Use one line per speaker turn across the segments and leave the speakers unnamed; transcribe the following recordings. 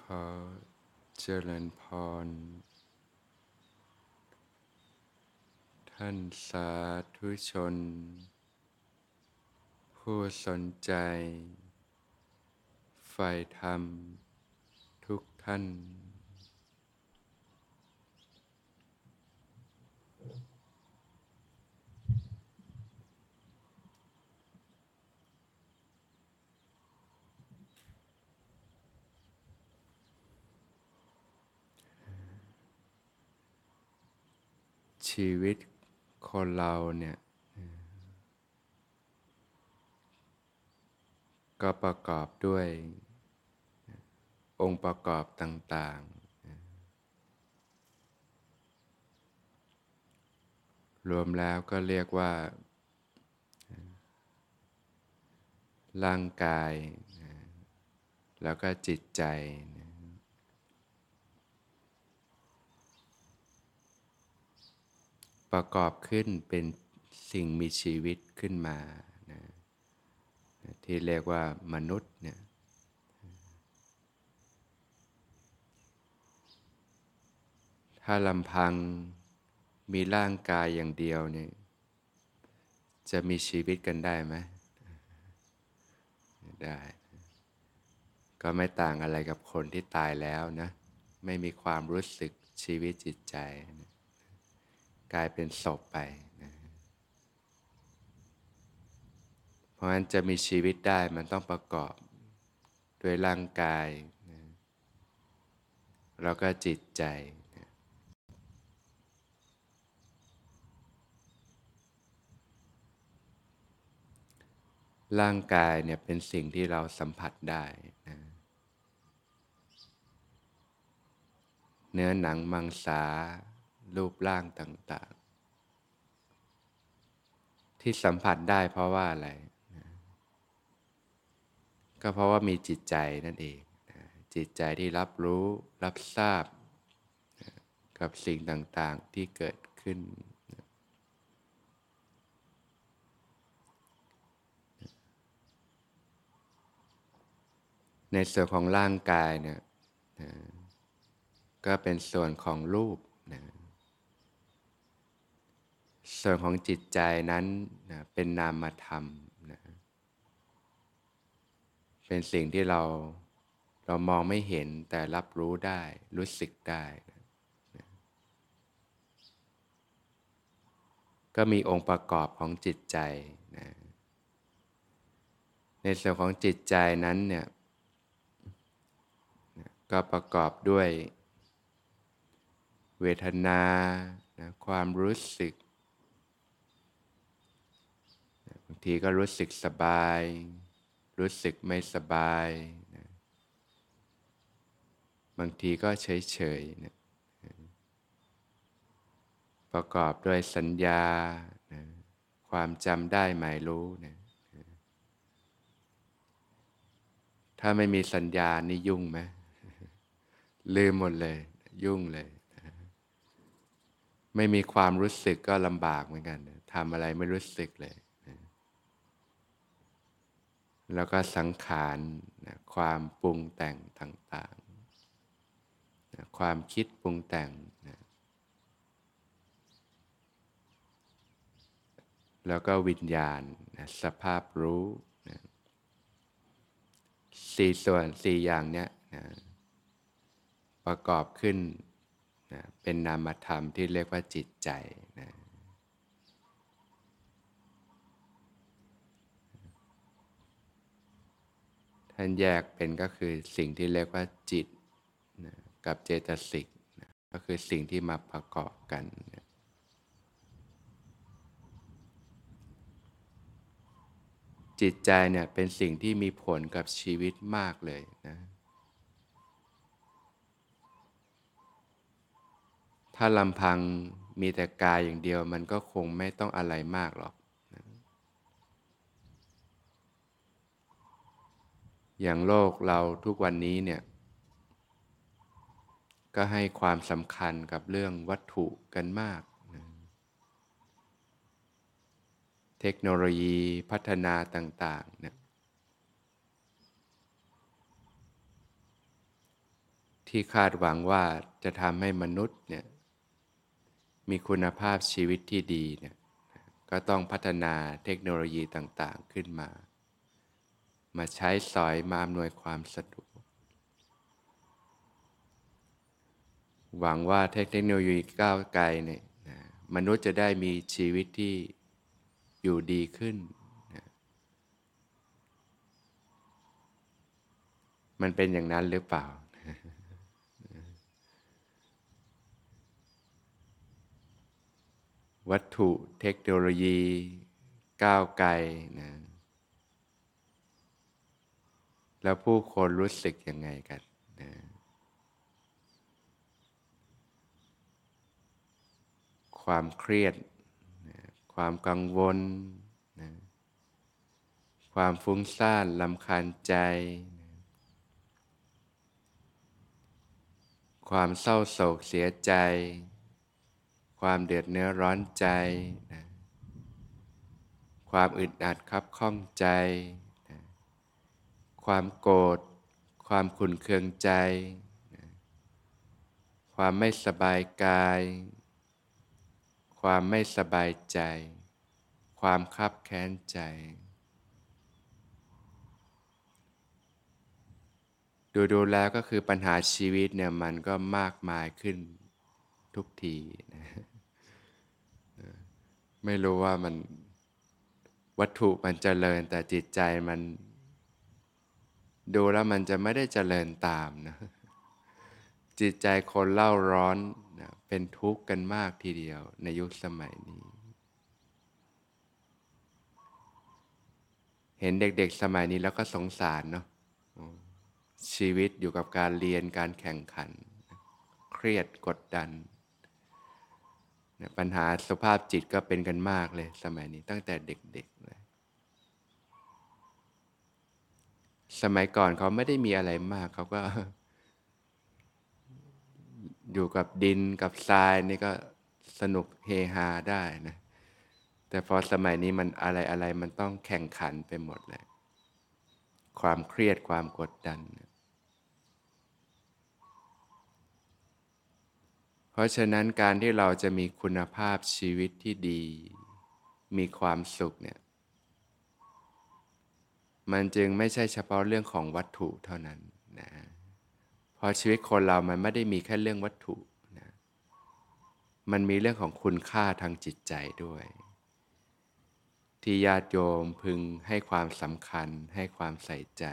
ขอเจริญพร ท่านสาธุชน ผู้สนใจใฝ่ธรรมทุกท่าน ชีวิตคนเราเนี่ยก็ประกอบด้วยองค์ประกอบต่าง ๆ รวมแล้วก็เรียกว่า ร่างกาย แล้วก็จิตใจ ประกอบขึ้นเป็นสิ่งมีชีวิตขึ้นมานะที่เรียกว่ามนุษย์เนี่ยถ้าลำพังมีร่างกายอย่างเดียวเนี่ยจะมีชีวิตกันได้ไหมได้ ก็ไม่ต่างอะไรกับคนที่ตายแล้วนะ ไม่มีความรู้สึกชีวิตจิตใจ กลายเป็นศพไปนะเพราะฉะนั้นจะมีชีวิตได้มันต้องประกอบด้วยร่างกายนะแล้วก็จิตใจนะร่างกายเนี่ยเป็นสิ่งที่เราสัมผัสได้นะเนื้อหนังมังสา รูปร่างต่างๆ ที่สัมผัสได้เพราะว่าอะไรก็เพราะว่ามีจิตใจนั่นเองจิตใจที่รับรู้รับทราบกับสิ่งต่างๆที่เกิดขึ้นในส่วนของร่างกายเนี่ยก็เป็นส่วนของรูปนะ ส่วนของจิตใจนั้นนะเป็นนามธรรมนะเป็นสิ่งที่เราเรามองไม่เห็นแต่รับรู้ได้ รู้สึกได้นะก็มีองค์ประกอบของจิตใจนะในส่วนของจิตใจนั้นเนี่ยก็ประกอบด้วยเวทนานะความรู้สึก บางทีก็รู้สึกสบาย รู้สึกไม่สบายนะบางทีก็เฉยเฉยนะประกอบด้วยสัญญานะความจำได้หมายรู้นะถ้าไม่มีสัญญานี่ยุ่งไหมลืมหมดเลย ยุ่งเลยไม่มีความรู้สึกก็ลำบากเหมือนกันทำอะไรไม่รู้สึกเลย แล้วก็สังขารนะความปรุงแต่งต่างๆนะความคิดปรุงแต่งนะแล้วก็วิญญาณนะสภาพรู้นะสี่ส่วนสี่อย่างเนี้ยนะประกอบขึ้นนะเป็นนามธรรมที่เรียกว่าจิตใจนะ ท่านแยกเป็นก็คือสิ่งที่เรียกว่าจิตนะกับเจตสิกนะก็คือสิ่งที่มาประกอบกันนะจิตใจเนี่ยเป็นสิ่งที่มีผลกับชีวิตมากเลยนะ ถ้าลำพังมีแต่กายอย่างเดียวมันก็คงไม่ต้องอะไรมากหรอก อย่างโลกเราทุกวันนี้เนี่ยก็ให้ความสำคัญกับเรื่องวัตถุกันมาก เทคโนโลยีพัฒนาต่างๆเนี่ยที่คาดหวังว่าจะทำให้มนุษย์เนี่ยมีคุณภาพชีวิตที่ดีเนี่ยก็ต้องพัฒนาเทคโนโลยีต่างๆขึ้นมา มาใช้สอยมาอำนวยความสะดวก หวังว่าเทคโนโลยีก้าวไกลเนี่ยมนุษย์จะได้มีชีวิตที่อยู่ดีขึ้นมันเป็นอย่างนั้นหรือเปล่าวัตถุเทคโนโลยีก้าวไกลนะ แล้วผู้คนรู้สึกยังไงกันนะความเครียดนะความกังวลนะความฟุ้งซ่านลำคาญใจนะความเศร้าโศกเสียใจ ความเดือดเนื้อร้อนใจนะความอึดอัดคับข้องใจ ความโกรธ ความขุ่นเคืองใจ ความไม่สบายกาย ความไม่สบายใจ ความคับแค้นใจ ดูดูแล้วก็คือปัญหาชีวิตเนี่ยมันก็มากมายขึ้นทุกทีนะไม่รู้ว่ามันวัตถุมันเจริญแต่จิตใจมัน ดูแล้วมันจะไม่ได้เจริญตามนะจิตใจคนเล่าร้อนนะเป็นทุกข์กันมากทีเดียวในยุคสมัยนี้ เห็นเด็กๆสมัยนี้แล้วก็สงสารเนาะชีวิตอยู่กับการเรียนการแข่งขัน เครียดกดดัน ปัญหาสภาพจิตก็เป็นกันมากเลยสมัยนี้ตั้งแต่เด็กๆเลย สมัยก่อนเขาไม่ได้มีอะไรมากเขาก็ อยู่กับดินกับทรายนี่ก็สนุกเฮฮาได้นะ แต่พอสมัยนี้มันอะไรอะไรมันต้องแข่งขันไปหมดเลยความเครียดความกดดัน เพราะฉะนั้นการที่เราจะมีคุณภาพชีวิตที่ดี มีความสุขเนี่ย มันจึงไม่ใช่เฉพาะเรื่องของวัตถุเท่านั้นนะพราะชีวิตคนเรามันไม่ได้มีแค่เรื่องวัตถุนะมันมีเรื่องของคุณค่าทางจิตใจด้วย ที่ญาติโยมพึงให้ความสำคัญให้ความใส่ใจ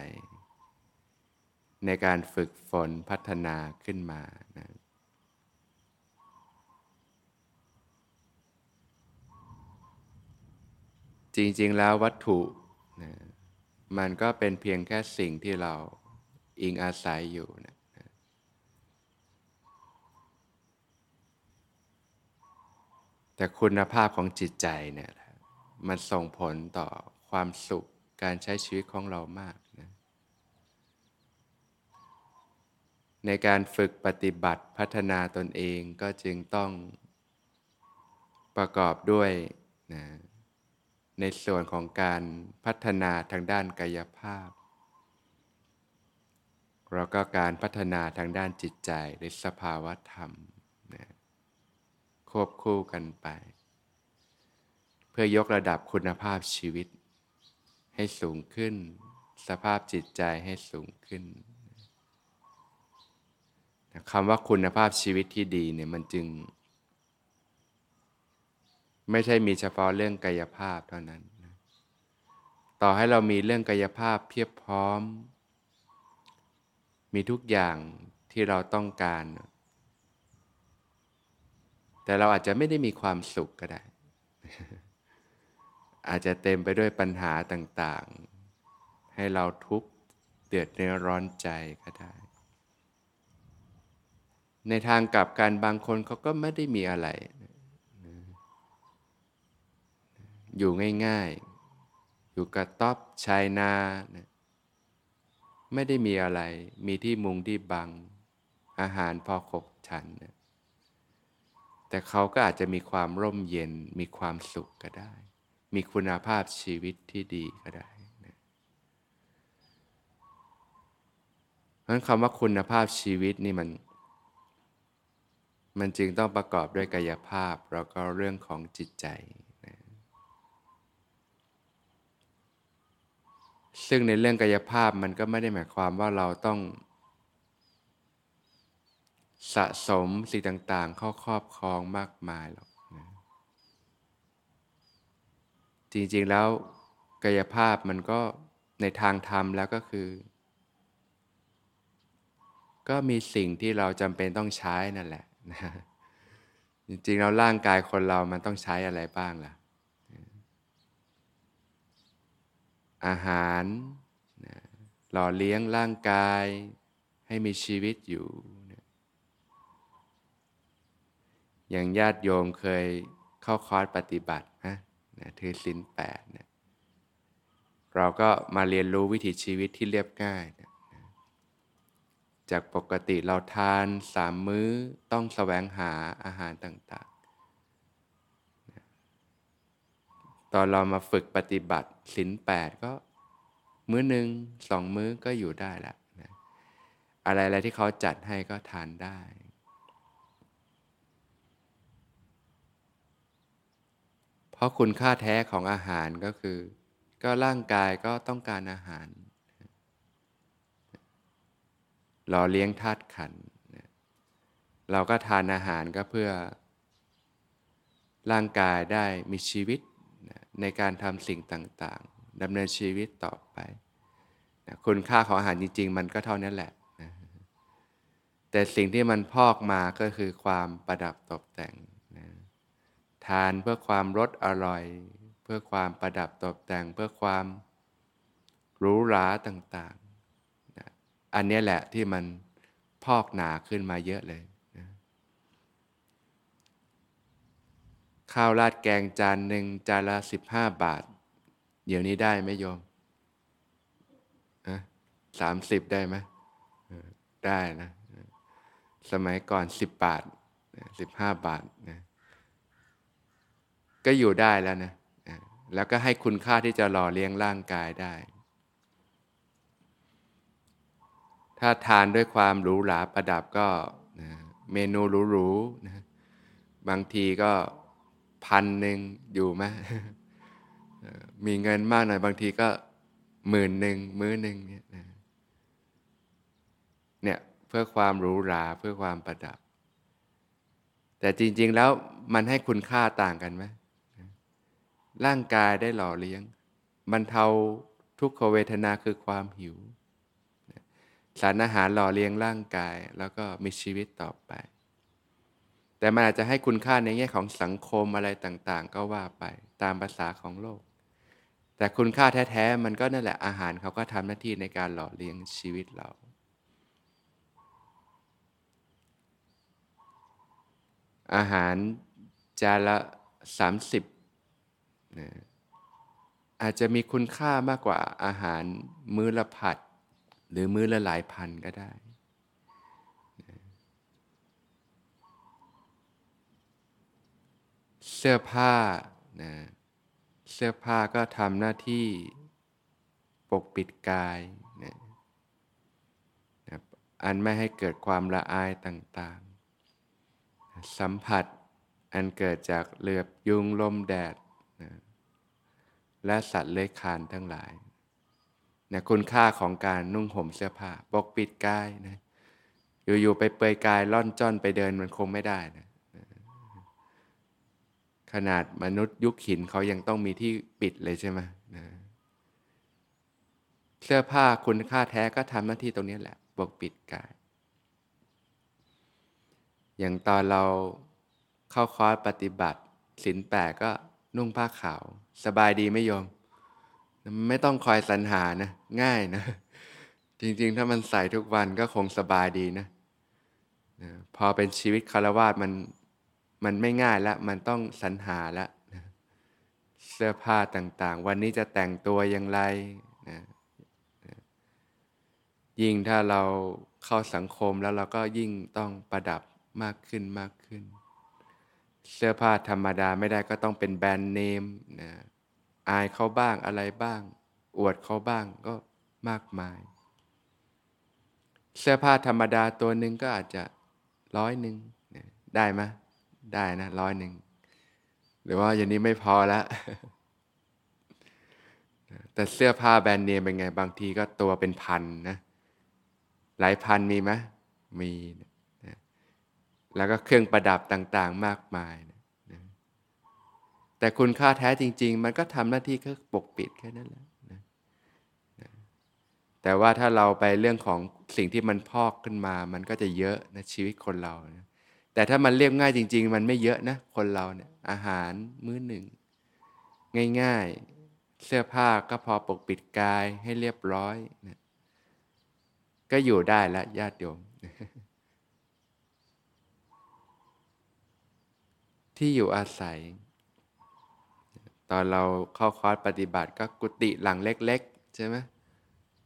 ในการฝึกฝนพัฒนาขึ้นมานะจริงๆแล้ววัตถุนะ มันก็เป็นเพียงแค่สิ่งที่เราอิงอาศัยอยู่นะแต่คุณภาพของจิตใจเนี่ยมันส่งผลต่อความสุขการใช้ชีวิตของเรามากนะในการฝึกปฏิบัติพัฒนาตนเองก็จึงต้องประกอบด้วยนะ ในส่วนของการพัฒนาทางด้านกายภาพ แล้วก็การพัฒนาทางด้านจิตใจหรือสภาวะธรรมนะควบคู่กันไป เพื่อยกระดับคุณภาพชีวิต ให้สูงขึ้น สภาพจิตใจให้สูงขึ้นคำว่าคุณภาพชีวิตที่ดีเนี่ยมันจึง ไม่ใช่มีเฉพาะเรื่องกายภาพเท่านั้น ต่อให้เรามีเรื่องกายภาพเพียบพร้อม มีทุกอย่างที่เราต้องการ แต่เราอาจจะไม่ได้มีความสุขก็ได้ อาจจะเต็มไปด้วยปัญหาต่างๆ ให้เราทุกข์เดือดเนื้อร้อนใจก็ได้ ในทางกลับกันบางคนเขาก็ไม่ได้มีอะไร อยู่ง่ายๆ อยู่กระต๊อบชายนาไม่ได้มีอะไร มีที่มุงที่บัง อาหารพอขบฉันแต่เขาก็อาจจะมีความร่มเย็น มีความสุขก็ได้ มีคุณภาพชีวิตที่ดีก็ได้นะเพราะฉะนั้นคำว่าคุณภาพชีวิตนี่มัน มันจึงต้องประกอบด้วยกายภาพ แล้วก็เรื่องของจิตใจนะ ซึ่งในเรื่องกายภาพมันก็ไม่ได้หมายความว่าเราต้อง สะสมสิ่งต่างๆ เข้าครอบครองมากมายหรอกนะจริงๆแล้วกายภาพมันก็ในทางธรรมแล้วก็คือ ก็มีสิ่งที่เราจำเป็นต้องใช้นั่นแหละนะจริงๆแล้วร่างกายคนเรามันต้องใช้อะไรบ้างล่ะ อาหารหล่อเลี้ยงร่างกายให้มีชีวิตอยู่อย่างญาติโยมเคยเข้าคอร์สปฏิบัตินะถือศีลแปดเนี่ยเราก็มาเรียนรู้วิถีชีวิตที่เรียบง่ายนะจากปกติเราทานสามมื้อต้องแสวงหาอาหารต่างๆ ตอนเรามาฝึกปฏิบัติศีลแปดก็ มื้อหนึ่งสองมื้อก็อยู่ได้ละนะอะไรอะไรที่เขาจัดให้ก็ทานได้ เพราะคุณค่าแท้ของอาหารก็คือ ก็ร่างกายก็ต้องการอาหารหล่อเลี้ยงธาตุขัน เราก็ทานอาหารก็เพื่อ ร่างกายได้มีชีวิต ในการทำสิ่งต่างๆดำเนินชีวิตต่อไปคุณค่าของอาหารจริง ๆ มันก็เท่านั้นแหละแต่สิ่งที่มันพอกมาก็คือความประดับตกแต่งทานเพื่อความรสอร่อย เพื่อความประดับตกแต่ง เพื่อความหรูหราต่างๆอันนี้แหละที่มันพอกหนาขึ้นมาเยอะเลยนะ ข้าวราดแกงจานหนึ่งจานละสิบห้าบาท เดี๋ยวนี้ได้ไหมโยมสามสิบได้ไหมได้นะ สมัยก่อนสิบบาทสิบห้าบาทนะก็อยู่ได้แล้วนะ แล้วก็ให้คุณค่าที่จะหล่อเลี้ยงร่างกายได้ ถ้าทานด้วยความหรูหราประดับก็นะเมนูหรูๆนะ บางทีก็ พันหนึ่งอยู่ไหมมีเงินมากหน่อยบางทีก็หมื่นหนึ่งมื้อหนึ่งเนี่ยเนี่ยเพื่อความหรูหราเพื่อความประดับ แต่จริง ๆแล้วมันให้คุณค่าต่างกันไหมร่างกายได้หล่อเลี้ยงบรรเทาทุกขเวทนาคือความหิว สารอาหารหล่อเลี้ยงร่างกายแล้วก็มีชีวิตต่อไป แต่มันอาจจะให้คุณค่าในแง่ของสังคมอะไรต่างๆ ก็ว่าไปตามภาษาของโลก แต่คุณค่าแท้ๆมันก็นั่นแหละอาหารเขาก็ทำหน้าที่ในการหล่อเลี้ยงชีวิตเรา อาหารจานละสามสิบนะอาจจะมีคุณค่ามากกว่าอาหารมื้อละผัด หรือมื้อละหลายพันก็ได้ เสื้อผ้านะเสื้อผ้าก็ทำหน้าที่ปกปิดกายนะนะอันไม่ให้เกิดความละอายต่างๆ สัมผัสอันเกิดจากเหลือบยุงลมแดดนะและสัตว์เลื้อยคลานทั้งหลายนะคุณค่าของการนุ่งห่มเสื้อผ้าปกปิดกายนะอยู่ๆไปเปยกายล่อนจ้อนไปเดินมันคงไม่ได้นะ ขนาดมนุษย์ยุคหินเขายังต้องมีที่ปิดเลยใช่ไหมนะเสื้อผ้าคุณค่าแท้ก็ทำหน้าที่ตรงนี้แหละปกปิดกาย อย่างตอนเราเข้าคอร์สปฏิบัติศีลแปดก็นุ่งผ้าขาว สบายดีไมโยมไม่ต้องคอยสรรหานะ ง่ายนะ จริงๆ ถ้ามันใส่ทุกวันก็คงสบายดีนะนะ พอเป็นชีวิตคารวาสมัน มันไม่ง่ายล้วมันต้องสรรหาแล้วนะเสื้อผ้าต่างๆ วันนี้จะแต่งตัวอย่างไรนะนะยิ่งถ้าเราเข้าสังคมแล้วเราก็ยิ่งต้องประดับมากขึ้นมากขึ้น เสื้อผ้าธรรมดาไม่ได้ก็ต้องเป็นแบรนด์เนมนะอายเขาบ้างอะไรบ้าง อวดเขาบ้างก็มากมาย เสื้อผ้าธรรมดาตัวหนึ่งก็อาจจะร้อยหนึ่งได้ไหม ได้นะร้อยหนึ่งหรือว่าอย่างนี้ไม่พอแล้วแต่เสื้อผ้าแบรนด์เนมเป็นไง บางทีก็ตัวเป็นพันนะหลายพันมีไหมมีนะแล้วก็เครื่องประดับต่างๆมากมายนะแต่คุณค่าแท้จริง ๆ มันก็ทำหน้าที่แค่ปกปิดแค่นั้นแหละนะนะแต่ว่าถ้าเราไปเรื่องของสิ่งที่มันพอกขึ้นมา มันก็จะเยอะนะชีวิตคนเรานะ แต่ถ้ามันเรียบง่ายจริง ๆ มันไม่เยอะนะ คนเราเนี่ยอาหารมื้อหนึ่ง ง่ายๆ เสื้อผ้าก็พอปกปิดกายให้เรียบร้อยนะก็อยู่ได้ละญาติโยม ที่อยู่อาศัย ตอนเราเข้าคอร์สปฏิบัติก็กุฏิหลังเล็ก ๆ ใช่ไหม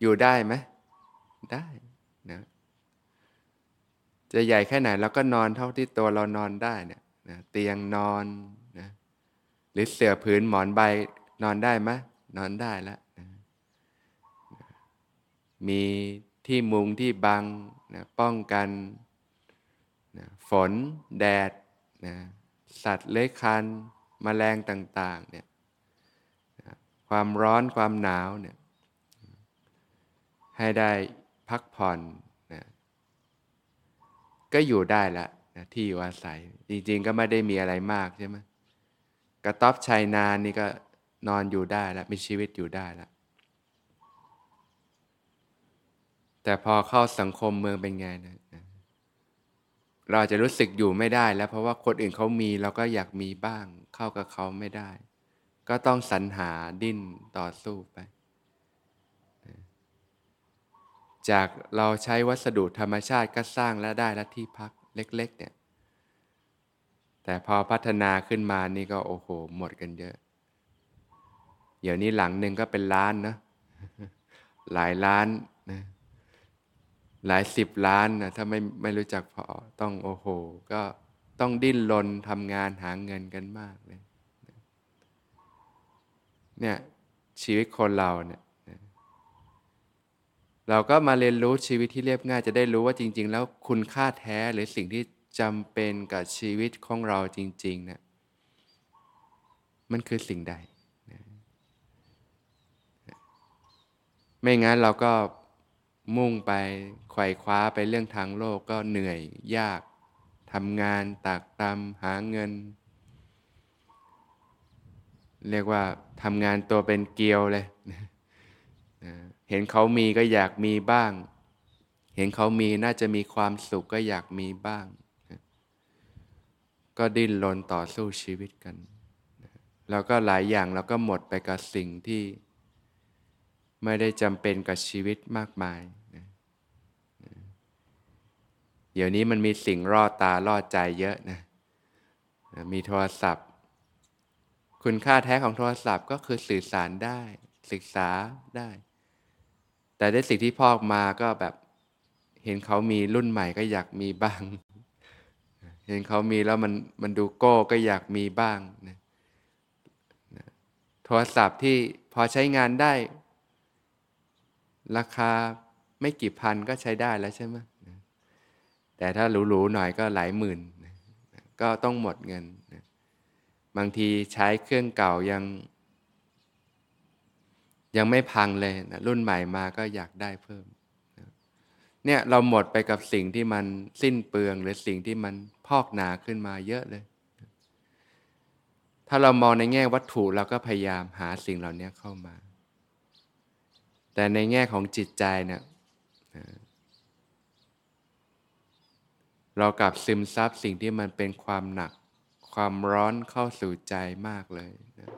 อยู่ได้ไหมได้นะ จะใหญ่แค่ไหนเราก็นอนเท่าที่ตัวเรานอนได้เนี่ยนะเตียงนอนนะหรือเสื่อผืนหมอนใบนอนได้ไหมนอนได้แล้วนะมีที่มุงที่บังนะป้องกันนะฝนแดดนะสัตว์เลื้อยคลานมแมลงต่างๆเนี่ยนะความร้อนความหนาวเนี่ยให้ได้พักผ่อน ก็อยู่ได้ละนะที่อยู่อาศัย จริง ๆ ก็ไม่ได้มีอะไรมากใช่ไหมกระต๊อบชายนานี่ก็นอนอยู่ได้แล้วมีชีวิตอยู่ได้แล้วแต่พอเข้าสังคมเมืองเป็นไงนะเราจะรู้สึกอยู่ไม่ได้แล้ว เพราะว่าคนอื่นเขามีเราก็อยากมีบ้าง เข้ากับเขาไม่ได้ ก็ต้องสรรหาดิ้นต่อสู้ไป จากเราใช้วัสดุธรรมชาติก็สร้างแล้วได้แล้วที่พักเล็ก ๆ เนี่ย แต่พอพัฒนาขึ้นมานี่ก็โอ้โห หมดกันเยอะ เดี๋ยวนี้หลังหนึ่งก็เป็นล้านนะหลายล้านนะหลายสิบล้านนะถ้าไม่ไม่รู้จักพอต้องโอ้โห ก็ต้องดิ้นรนทำงานหาเงินกันมากเลยเนี่ยชีวิตคนเราเนี่ย เราก็มาเรียนรู้ชีวิตที่เรียบง่ายจะได้รู้ว่าจริง ๆ แล้วคุณค่าแท้หรือสิ่งที่จำเป็นกับชีวิตของเราจริงๆเนี่ยมันคือสิ่งใด ไม่งั้นเราก็มุ่งไปไขว่คว้าไปเรื่องทางโลกก็เหนื่อยยากทำงานตากตำหาเงิน เรียกว่าทำงานตัวเป็นเกลียวเลย เห็นเขามีก็อยากมีบ้าง เห็นเขามีน่าจะมีความสุขก็อยากมีบ้าง ก็ดิ้นรนต่อสู้ชีวิตกัน แล้วก็หลายอย่างเราก็หมดไปกับสิ่งที่ ไม่ได้จำเป็นกับชีวิตมากมายเดี๋ยวนี้มันมีสิ่งรอดตารอดใจเยอะนะ มีโทรศัพท์ คุณค่าแท้ของโทรศัพท์ก็คือสื่อสารได้ ศึกษาได้ แต่ได้สิ่งที่พอกมาก็แบบเห็นเขามีรุ่นใหม่ก็อยากมีบ้าง เห็นเขามีแล้วมันมันดูโก้ก็อยากมีบ้างนะโทรศัพท์ที่พอใช้งานได้ ราคาไม่กี่พันก็ใช้ได้แล้วใช่ไหมแต่ถ้าหรูๆหน่อยก็หลายหมื่น ก็ต้องหมดเงิน บางทีใช้เครื่องเก่ายัง ยังไม่พังเลยนะรุ่นใหม่มาก็อยากได้เพิ่มเนี่ยเราหมดไปกับสิ่งที่มันสิ้นเปลือง หรือสิ่งที่มันพอกหนาขึ้นมาเยอะเลย ถ้าเรามองในแง่วัตถุเราก็พยายามหาสิ่งเหล่านี้เข้ามา แต่ในแง่ของจิตใจเนี่ยเรากลับซึมซับสิ่งที่มันเป็นความหนัก ความร้อนเข้าสู่ใจมากเลยนะ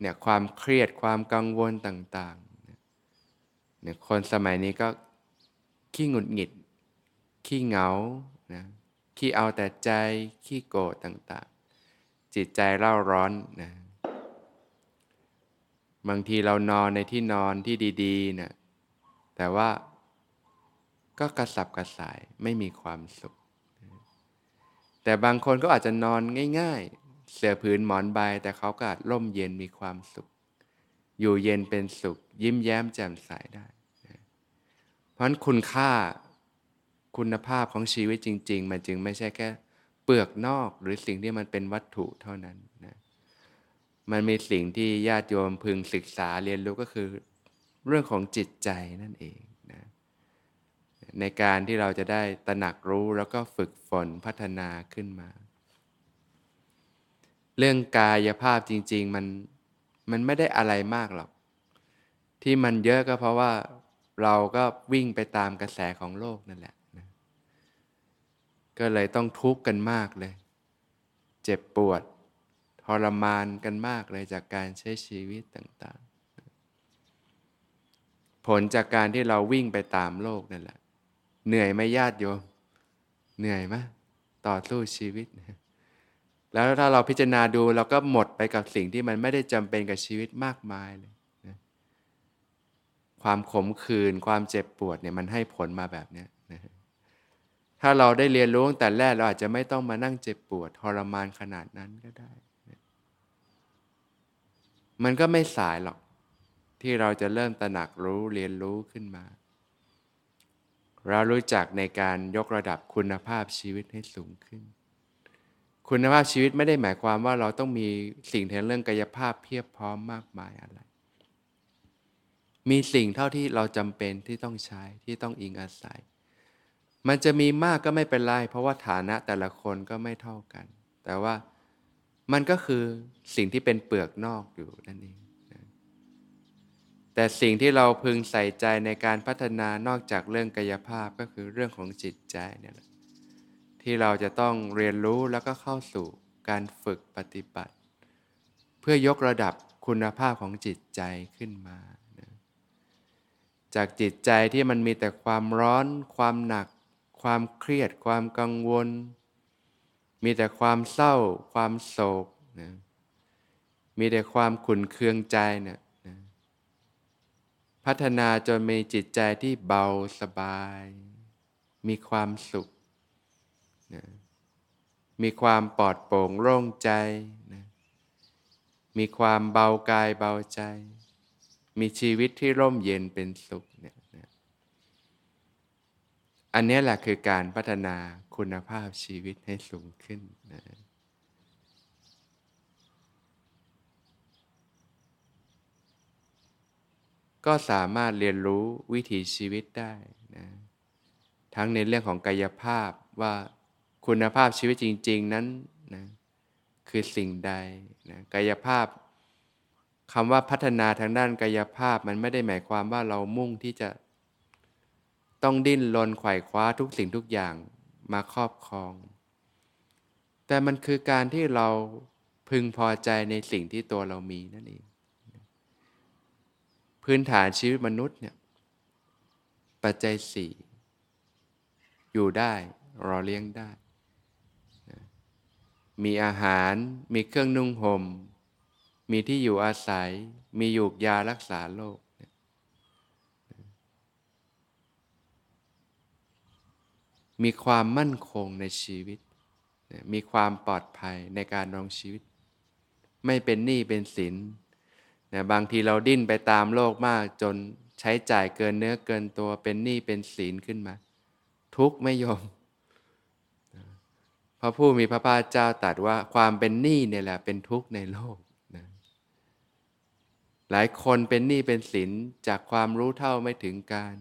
เนี่ยความเครียดความกังวลต่างๆเนี่ยคนสมัยนี้ก็ขี้หงุดหงิด ขี้เหงานะขี้เอาแต่ใจขี้โกรธต่างๆ จิตใจเล่าร้อนนะบางทีเรานอนในที่นอนที่ดีๆนะแต่ว่าก็กระสับกระส่ายไม่มีความสุข แต่บางคนก็อาจจะนอนง่าย เสื่อผืนหมอนใบแต่เขาก็อาจร่มเย็นมีความสุข อยู่เย็นเป็นสุข ยิ้มแย้มแจ่มใสได้ เพราะนั้นคุณค่าคุณภาพของชีวิตจริง ๆ มันจึงไม่ใช่แค่เปลือกนอกหรือสิ่งที่มันเป็นวัตถุเท่านั้นนะมันมีสิ่งที่ญาติโยมพึงศึกษาเรียนรู้ก็คือ เรื่องของจิตใจนั่นเองนะในการที่เราจะได้ตระหนักรู้แล้วก็ฝึกฝนพัฒนาขึ้นมา เรื่องกายภาพจริง ๆ มันมันไม่ได้อะไรมากหรอก ที่มันเยอะก็เพราะว่าเราก็วิ่งไปตามกระแสของโลกนั่นแหละนะก็เลยต้องทุกข์กันมากเลย เจ็บปวดทรมานกันมากเลยจากการใช้ชีวิตต่างๆ ผลจากการที่เราวิ่งไปตามโลกนั่นแหละ เหนื่อยไหมญาติโยม เหนื่อยไหมต่อสู้ชีวิต แล้วถ้าเราพิจารณาดูเราก็หมดไปกับสิ่งที่มันไม่ได้จำเป็นกับชีวิตมากมายเลยความขมขื่นความเจ็บปวดเนี่ยมันให้ผลมาแบบนี้นะถ้าเราได้เรียนรู้ตั้งแต่แรกเราอาจจะไม่ต้องมานั่งเจ็บปวดทรมานขนาดนั้นก็ได้นะมันก็ไม่สายหรอก ที่เราจะเริ่มตระหนักรู้เรียนรู้ขึ้นมา เรารู้จักในการยกระดับคุณภาพชีวิตให้สูงขึ้น คุณภาพชีวิตไม่ได้หมายความว่าเราต้องมีสิ่งทางเรื่องกายภาพเพียบพร้อมมากมายอะไร มีสิ่งเท่าที่เราจำเป็นที่ต้องใช้ที่ต้องอิงอาศัย มันจะมีมากก็ไม่เป็นไร เพราะว่าฐานะแต่ละคนก็ไม่เท่ากัน แต่ว่ามันก็คือสิ่งที่เป็นเปลือกนอกอยู่นั่นเองแต่สิ่งที่เราพึงใส่ใจในการพัฒนานอกจากเรื่องกายภาพก็คือเรื่องของจิตใจเนี่ยแหละ ที่เราจะต้องเรียนรู้แล้วก็เข้าสู่การฝึกปฏิบัติ เพื่อยกระดับคุณภาพของจิตใจขึ้นมาจากจิตใจที่มันมีแต่ความร้อน ความหนัก ความเครียด ความกังวล มีแต่ความเศร้า ความโศกนะมีแต่ความขุนเคืองใจเนี่ยพัฒนาจนมีจิตใจที่เบาสบาย มีความสุข นะมีความปลอดโปร่งโล่งใจนะมีความเบากายเบาใจ มีชีวิตที่ร่มเย็นเป็นสุขเนี่ยอันนี้แหละคือการพัฒนาคุณภาพชีวิตให้สูงขึ้นนะก็สามารถเรียนรู้วิถีชีวิตได้นะทั้งในเรื่องของกายภาพว่า คุณภาพชีวิตจริง ๆ นั้นนะคือสิ่งใดนะกายภาพคำว่าพัฒนาทางด้านกายภาพมันไม่ได้หมายความว่าเรามุ่งที่จะต้องดิ้นรนไขว่คว้าทุกสิ่งทุกอย่างมาครอบครอง แต่มันคือการที่เราพึงพอใจในสิ่งที่ตัวเรามีนั่นเอง พื้นฐานชีวิตมนุษย์เนี่ย ปัจจัยสี่ อยู่ได้รอเลี้ยงได้ มีอาหาร มีเครื่องนุ่งหม่ม มีที่อยู่อาศัย มียูกยารักษาโรคมีความมั่นคงในชีวิต มีความปลอดภัยในการรองชีวิต ไม่เป็นหนี้เป็นสินนะบางทีเราดิ้นไปตามโลกมากจนใช้จ่ายเกินเนื้อเกินตัวเป็นหนี้เป็นสินขึ้นมา ทุกไม่ยอม พระผู้มีพระภาคเจ้าตรัสว่าความเป็นหนี้เนี่ยแหละเป็นทุกข์ในโลกหลายคนเป็นหนี้เป็นสินจากความรู้เท่าไม่ถึงการ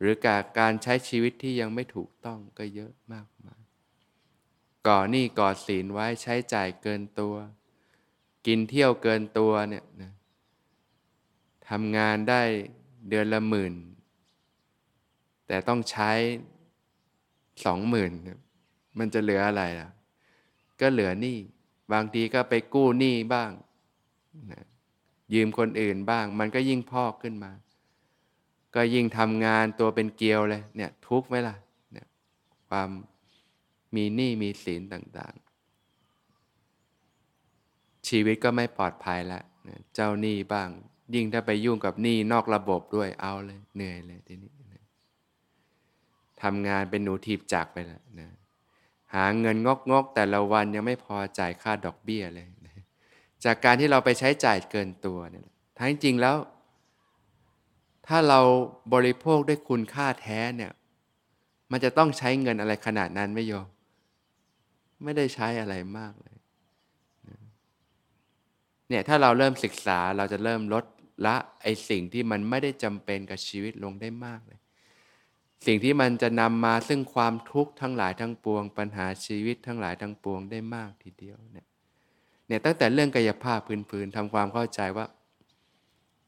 หรือการการใช้ชีวิตที่ยังไม่ถูกต้องก็เยอะมากมาย ก่อหนี้ก่อสินไว้ใช้จ่ายเกินตัว กินเที่ยวเกินตัวเนี่ยนะทำงานได้เดือนละหมื่น แต่ต้องใช้สองหมื่น มันจะเหลืออะไรล่ะ ก็เหลือหนี้บางทีก็ไปกู้หนี้บ้างนะยืมคนอื่นบ้าง มันก็ยิ่งพอกขึ้นมา ก็ยิ่งทำงานตัวเป็นเกลียวเลยเนี่ยทุกข์ไหมล่ะเนี่ยความมีหนี้มีสินต่างๆ ชีวิตก็ไม่ปลอดภัยแล้วเจ้าหนี้บ้าง ยิ่งถ้าไปยุ่งกับหนี้นอกระบบด้วยเอาเลยเหนื่อยเลยทีนี้ทำงานเป็นหนูทีบจักไปแล้วนะ หาเงินงกงกแต่ละวันยังไม่พอจ่ายค่าดอกเบี้ยเลย จากการที่เราไปใช้จ่ายเกินตัวเนี่ยทั้งจริงแล้ว ถ้าเราบริโภคด้วยคุณค่าแท้เนี่ย มันจะต้องใช้เงินอะไรขนาดนั้นไม่โยมไม่ได้ใช้อะไรมากเลยเนี่ยถ้าเราเริ่มศึกษาเราจะเริ่มลดละไอสิ่งที่มันไม่ได้จำเป็นกับชีวิตลงได้มากเลย สิ่งที่มันจะนำมาซึ่งความทุกข์ทั้งหลายทั้งปวง ปัญหาชีวิตทั้งหลายทั้งปวงได้มากทีเดียวเนี่ยเนี่ยตั้งแต่เรื่องกายภาพพื้นๆทำความเข้าใจว่า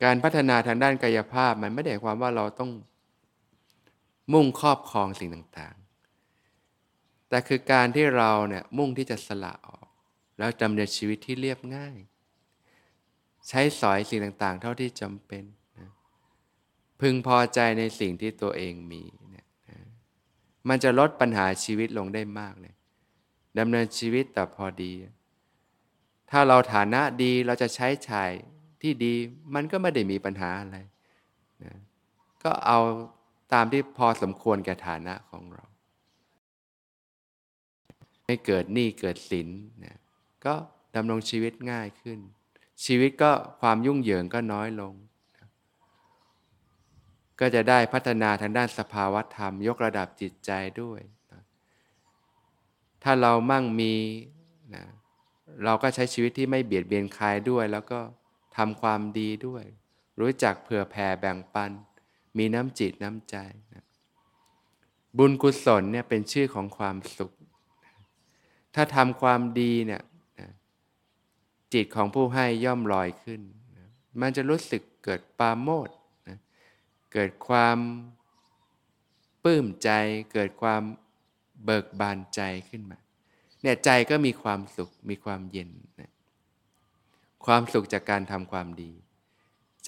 การพัฒนาทางด้านกายภาพมันไม่ได้ความว่าเราต้องมุ่งครอบครองสิ่งต่างๆ แต่คือการที่เราเนี่ยมุ่งที่จะสละออก แล้วดำเนินชีวิตที่เรียบง่าย ใช้สอยสิ่งต่างๆ เท่าที่จำเป็น พึงพอใจในสิ่งที่ตัวเองมีเนี่ยนะมันจะลดปัญหาชีวิตลงได้มากเลยดำเนินชีวิตแต่พอดี ถ้าเราฐานะดีเราจะใช้จ่ายที่ดีมันก็ไม่ได้มีปัญหาอะไรนะก็เอาตามที่พอสมควรแก่ฐานะของเรา ไม่เกิดหนี้เกิดสินนะก็ดำรงชีวิตง่ายขึ้น ชีวิตก็ความยุ่งเหยิงก็น้อยลง ก็จะได้พัฒนาทางด้านสภาวธรรม ยกระดับจิตใจด้วยนะถ้าเรามั่งมีนะเราก็ใช้ชีวิตที่ไม่เบียดเบียนใครด้วย แล้วก็ทำความดีด้วย รู้จักเผื่อแผ่แบ่งปัน มีน้ำจิตน้ำใจนะบุญกุศลเนี่ยเป็นชื่อของความสุข ถ้าทำความดีเนี่ยนะจิตของผู้ให้ย่อมลอยขึ้นนะมันจะรู้สึกเกิดปาโมด เกิดความปลื้มใจเกิดความเบิกบานใจขึ้นมาเนี่ยใจก็มีความสุขมีความเย็นนะความสุขจากการทำความดี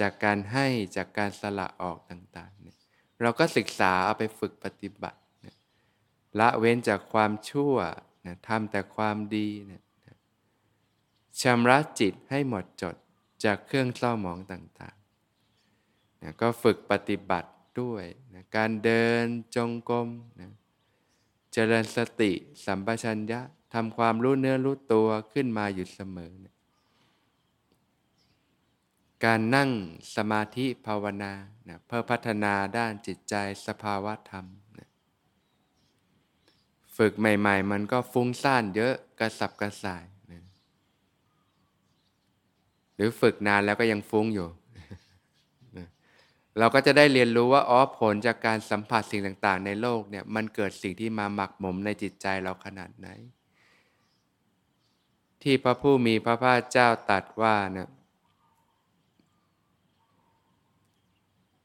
จากการให้จากการสละออกต่างๆเนี่ยเราก็ศึกษาเอาไปฝึกปฏิบัตินะละเว้นจากความชั่วนะทำแต่ความดีนะชำระจิตให้หมดจดจากเครื่องเศร้าหมองต่างๆ นะก็ฝึกปฏิบัติด้วยนะการเดินจงกรมนะเจริญสติสัมปชัญญะทำความรู้เนื้อรู้ตัวขึ้นมาอยู่เสมอนะการนั่งสมาธิภาวนานะเพื่อพัฒนาด้านจิตใจสภาวะธรรมนะฝึกใหม่ๆ มันก็ฟุ้งซ่านเยอะกระสับกระส่ายนะหรือฝึกนานแล้วก็ยังฟุ้งอยู่ เราก็จะได้เรียนรู้ว่าอ๋อผลจากการสัมผัสสิ่งต่างๆ ในโลกเนี่ยมันเกิดสิ่งที่มาหมักหมมในจิตใจเราขนาดไหน ที่พระผู้มีพระภาคเจ้าตรัสว่าเนี่ย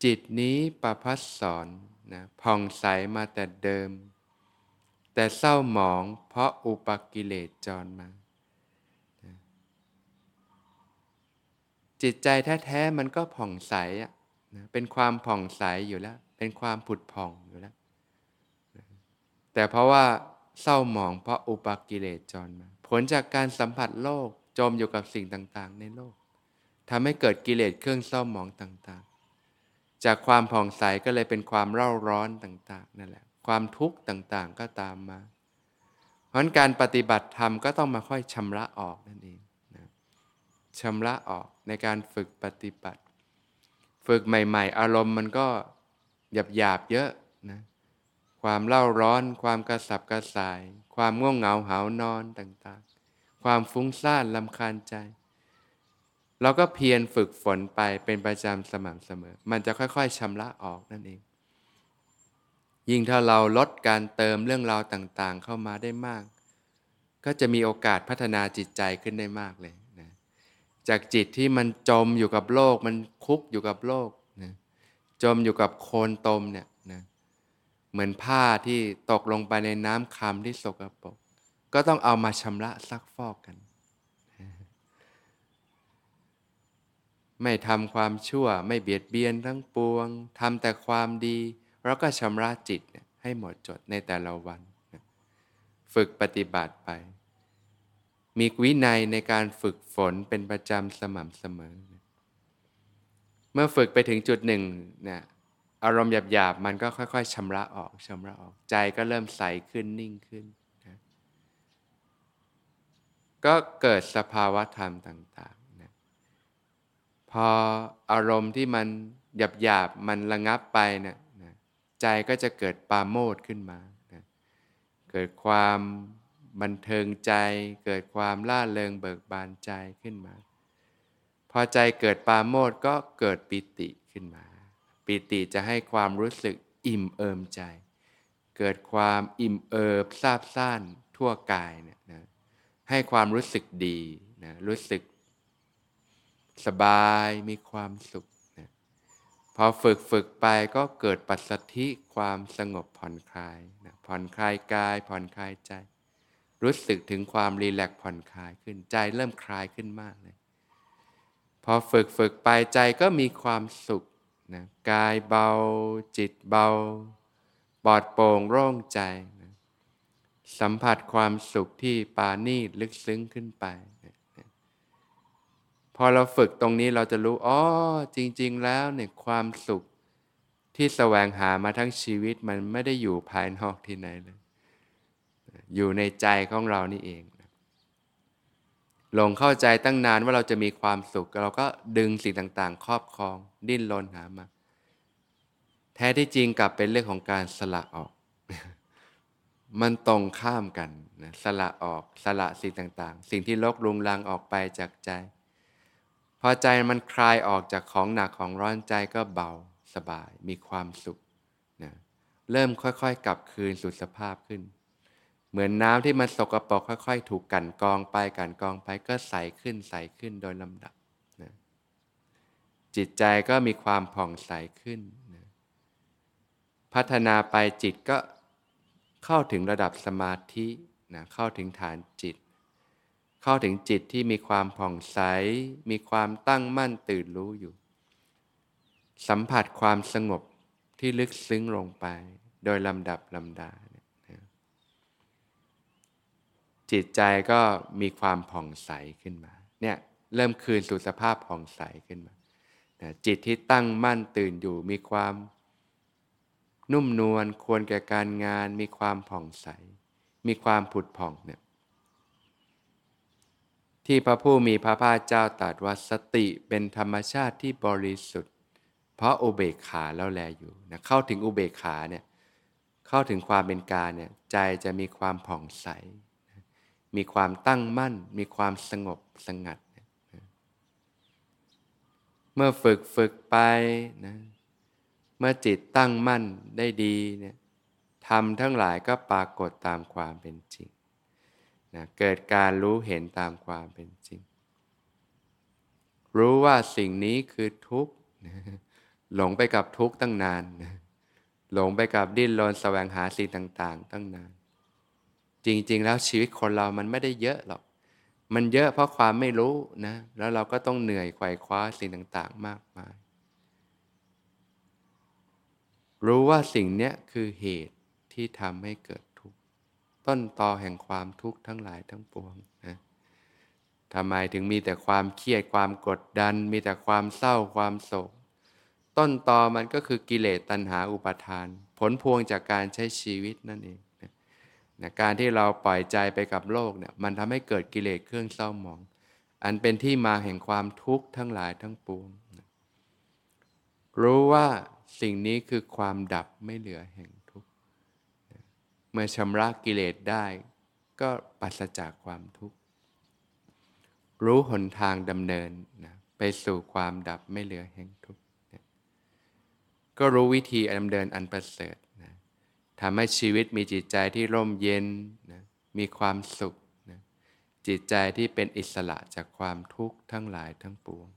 จิตนี้ประพัสสอนนะผ่องใสมาแต่เดิม แต่เศร้าหมองเพราะอุปกิเลสจรมาจิตใจแท้ๆมันก็ผ่องใสอะ นะเป็นความผ่องใสอยู่แล้ว เป็นความผุดผ่องอยู่แล้วนะแต่เพราะว่าเศร้าหมองเพราะอุปกิเลสจรมาผลจากการสัมผัสโลกจมอยู่กับสิ่งต่าง ๆ ในโลกทำให้เกิดกิเลสเครื่องเศร้าหมองต่าง ๆ จากความผ่องใสก็เลยเป็นความเร่าร้อนต่างๆนั่นแหละความทุกข์ต่างๆก็ตามมา เพราะการปฏิบัติธรรมก็ต้องมาค่อยชำระออกนั่นเองนะชำระออกในการฝึกปฏิบัติ ฝึกใหม่ ๆ อารมณ์มันก็หยาบๆเยอะนะความเล่าร้อน ความกระสับกระส่าย ความง่วงเหงาหานอนต่างๆ ความฟุ้งซ่านลำคาญใจ เราก็เพียรฝึกฝนไปเป็นประจำสม่ำเสมอ มันจะค่อยๆชำระออกนั่นเอง ยิ่งถ้าเราลดการเติมเรื่องราวต่างๆ เข้ามาได้มาก ก็จะมีโอกาสพัฒนาจิตใจขึ้นได้มากเลย จากจิตที่มันจมอยู่กับโลก มันคุกอยู่กับโลกนะจมอยู่กับโคลนตมเนี่ยนะเหมือนผ้าที่ตกลงไปในน้ำคำที่สกปรกก็ต้องเอามาชำระซักฟอกกัน ไม่ทำความชั่วไม่เบียดเบียนทั้งปวงทำแต่ความดีแล้วก็ชำระจิตให้หมดจดในแต่ละวัน ฝึกปฏิบัติไป มีวินัยในการฝึกฝนเป็นประจำสม่ำเสมอ เมื่อฝึกไปถึงจุดหนึ่งเนี่ยอารมณ์หยาบๆ มันก็ค่อยๆชำระออกชำระออกใจก็เริ่มใสขึ้นนิ่งขึ้นนะก็เกิดสภาวะธรรมต่างๆพออารมณ์ที่มันหยาบหยาบมันระงับไปเนี่ยนะใจก็จะเกิดปาโมดขึ้นมานะเกิดความ บันเทิงใจเกิดความล่าเริงเบิกบานใจขึ้นมา พอใจเกิดปาโมดก็เกิดปิติขึ้นมา ปิติจะให้ความรู้สึกอิ่มเอิมใจ เกิดความอิ่มเอิบซาบซ่านทั่วกายเนี่ยนะให้ความรู้สึกดีนะรู้สึกสบายมีความสุขนะพอฝึกฝึกไปก็เกิดปัสสธิความสงบผ่อนคลายนะผ่อนคลายกายผ่อนคลายใจ รู้สึกถึงความรีแลกผ่อนคลายขึ้นใจเริ่มคลายขึ้นมากเลย พอฝึกฝึกไปใจก็มีความสุขนะกายเบา จิตเบาปลอดโปร่งโล่งใจนะสัมผัสความสุขที่ปานีตลึกซึ้งขึ้นไปนะพอเราฝึกตรงนี้เราจะรู้อ๋อจริง ๆ แล้วเนี่ยความสุขที่แสวงหามาทั้งชีวิตมันไม่ได้อยู่ภายนอกที่ไหนเลย อยู่ในใจของเรานี่เองหลงเข้าใจตั้งนานว่าเราจะมีความสุข เราก็ดึงสิ่งต่างๆ ครอบครอง ดิ้นรนหามา แท้ที่จริงกลับเป็นเรื่องของการสละออก มันตรงข้ามกันนะสละออกสละสิ่งต่างๆ สิ่งที่ลกลุงลังออกไปจากใจ พอใจมันคลายออกจากของหนักของร้อนใจก็เบาสบายมีความสุขนะเริ่มค่อยๆ กลับคืนสู่สภาพขึ้น เหมือนน้ำที่มันสกปรกค่อย ๆ ถูกกันกองไปกันกองไปก็ใสขึ้นใสขึ้นโดยลำดับนะจิตใจก็มีความผ่องใสขึ้นนะพัฒนาไปจิตก็เข้าถึงระดับสมาธินะเข้าถึงฐานจิต เข้าถึงจิตที่มีความผ่องใส มีความตั้งมั่นตื่นรู้อยู่ สัมผัสความสงบที่ลึกซึ้งลงไป โดยลำดับลำดา จิตใจก็มีความผ่องใสขึ้นมา เนี่ยเริ่มคืนสู่สภาพผ่องใสขึ้นมา จิตที่ตั้งมั่นตื่นอยู่มีความ นุ่มนวลควรแก่การงาน มีความผ่องใส มีความผุดผ่องเนี่ยที่พระผู้มีพระภาคเจ้าตรัสว่าสติเป็นธรรมชาติที่บริสุทธิ์ เพราะอุเบกขาแล้วแลอยู่นะเข้าถึงอุเบกขาเนี่ยเข้าถึงความเป็นกาเนี่ยใจจะมีความผ่องใส มีความตั้งมั่น มีความสงบสงัด เมื่อฝึกฝึกไปนะเมื่อจิตตั้งมั่นได้ดีเนี่ยทำทั้งหลายก็ปรากฏตามความเป็นจริงนะเกิดการรู้เห็นตามความเป็นจริง รู้ว่าสิ่งนี้คือทุกข์หลงไปกับทุกข์ตั้งนาน หลงไปกับดิ้นรนแสวงหาสิ่งต่าง ๆ ตั้งนาน จริง ๆ แล้วชีวิตคนเรามันไม่ได้เยอะหรอก มันเยอะเพราะความไม่รู้นะ แล้วเราก็ต้องเหนื่อยไขว่คว้าสิ่งต่างๆ มากมาย รู้ว่าสิ่งนี้คือเหตุที่ทำให้เกิดทุกข์ ต้นตอแห่งความทุกข์ทั้งหลายทั้งปวงนะทำไมถึงมีแต่ความเครียดความกดดัน มีแต่ความเศร้าความโศก ต้นตอมันก็คือกิเลสตัณหาอุปาทาน ผลพวงจากการใช้ชีวิตนั่นเอง นะการที่เราปล่อยใจไปกับโลกเนี่ยมันทำให้เกิดกิเลสเครื่องเศร้าหมอง อันเป็นที่มาแห่งความทุกข์ทั้งหลายทั้งปวงนะรู้ว่าสิ่งนี้คือความดับไม่เหลือแห่งทุกข์นะเมื่อชำระกิเลสได้ก็ปัสจากความทุกข์ รู้หนทางดำเนินนะไปสู่ความดับไม่เหลือแห่งทุกข์นะก็รู้วิธีดำเนินอันประเสริฐ ทำให้ชีวิตมีจิตใจที่ร่มเย็นนะมีความสุขนะจิตใจที่เป็นอิสระจากความทุกข์ทั้งหลายทั้งปวง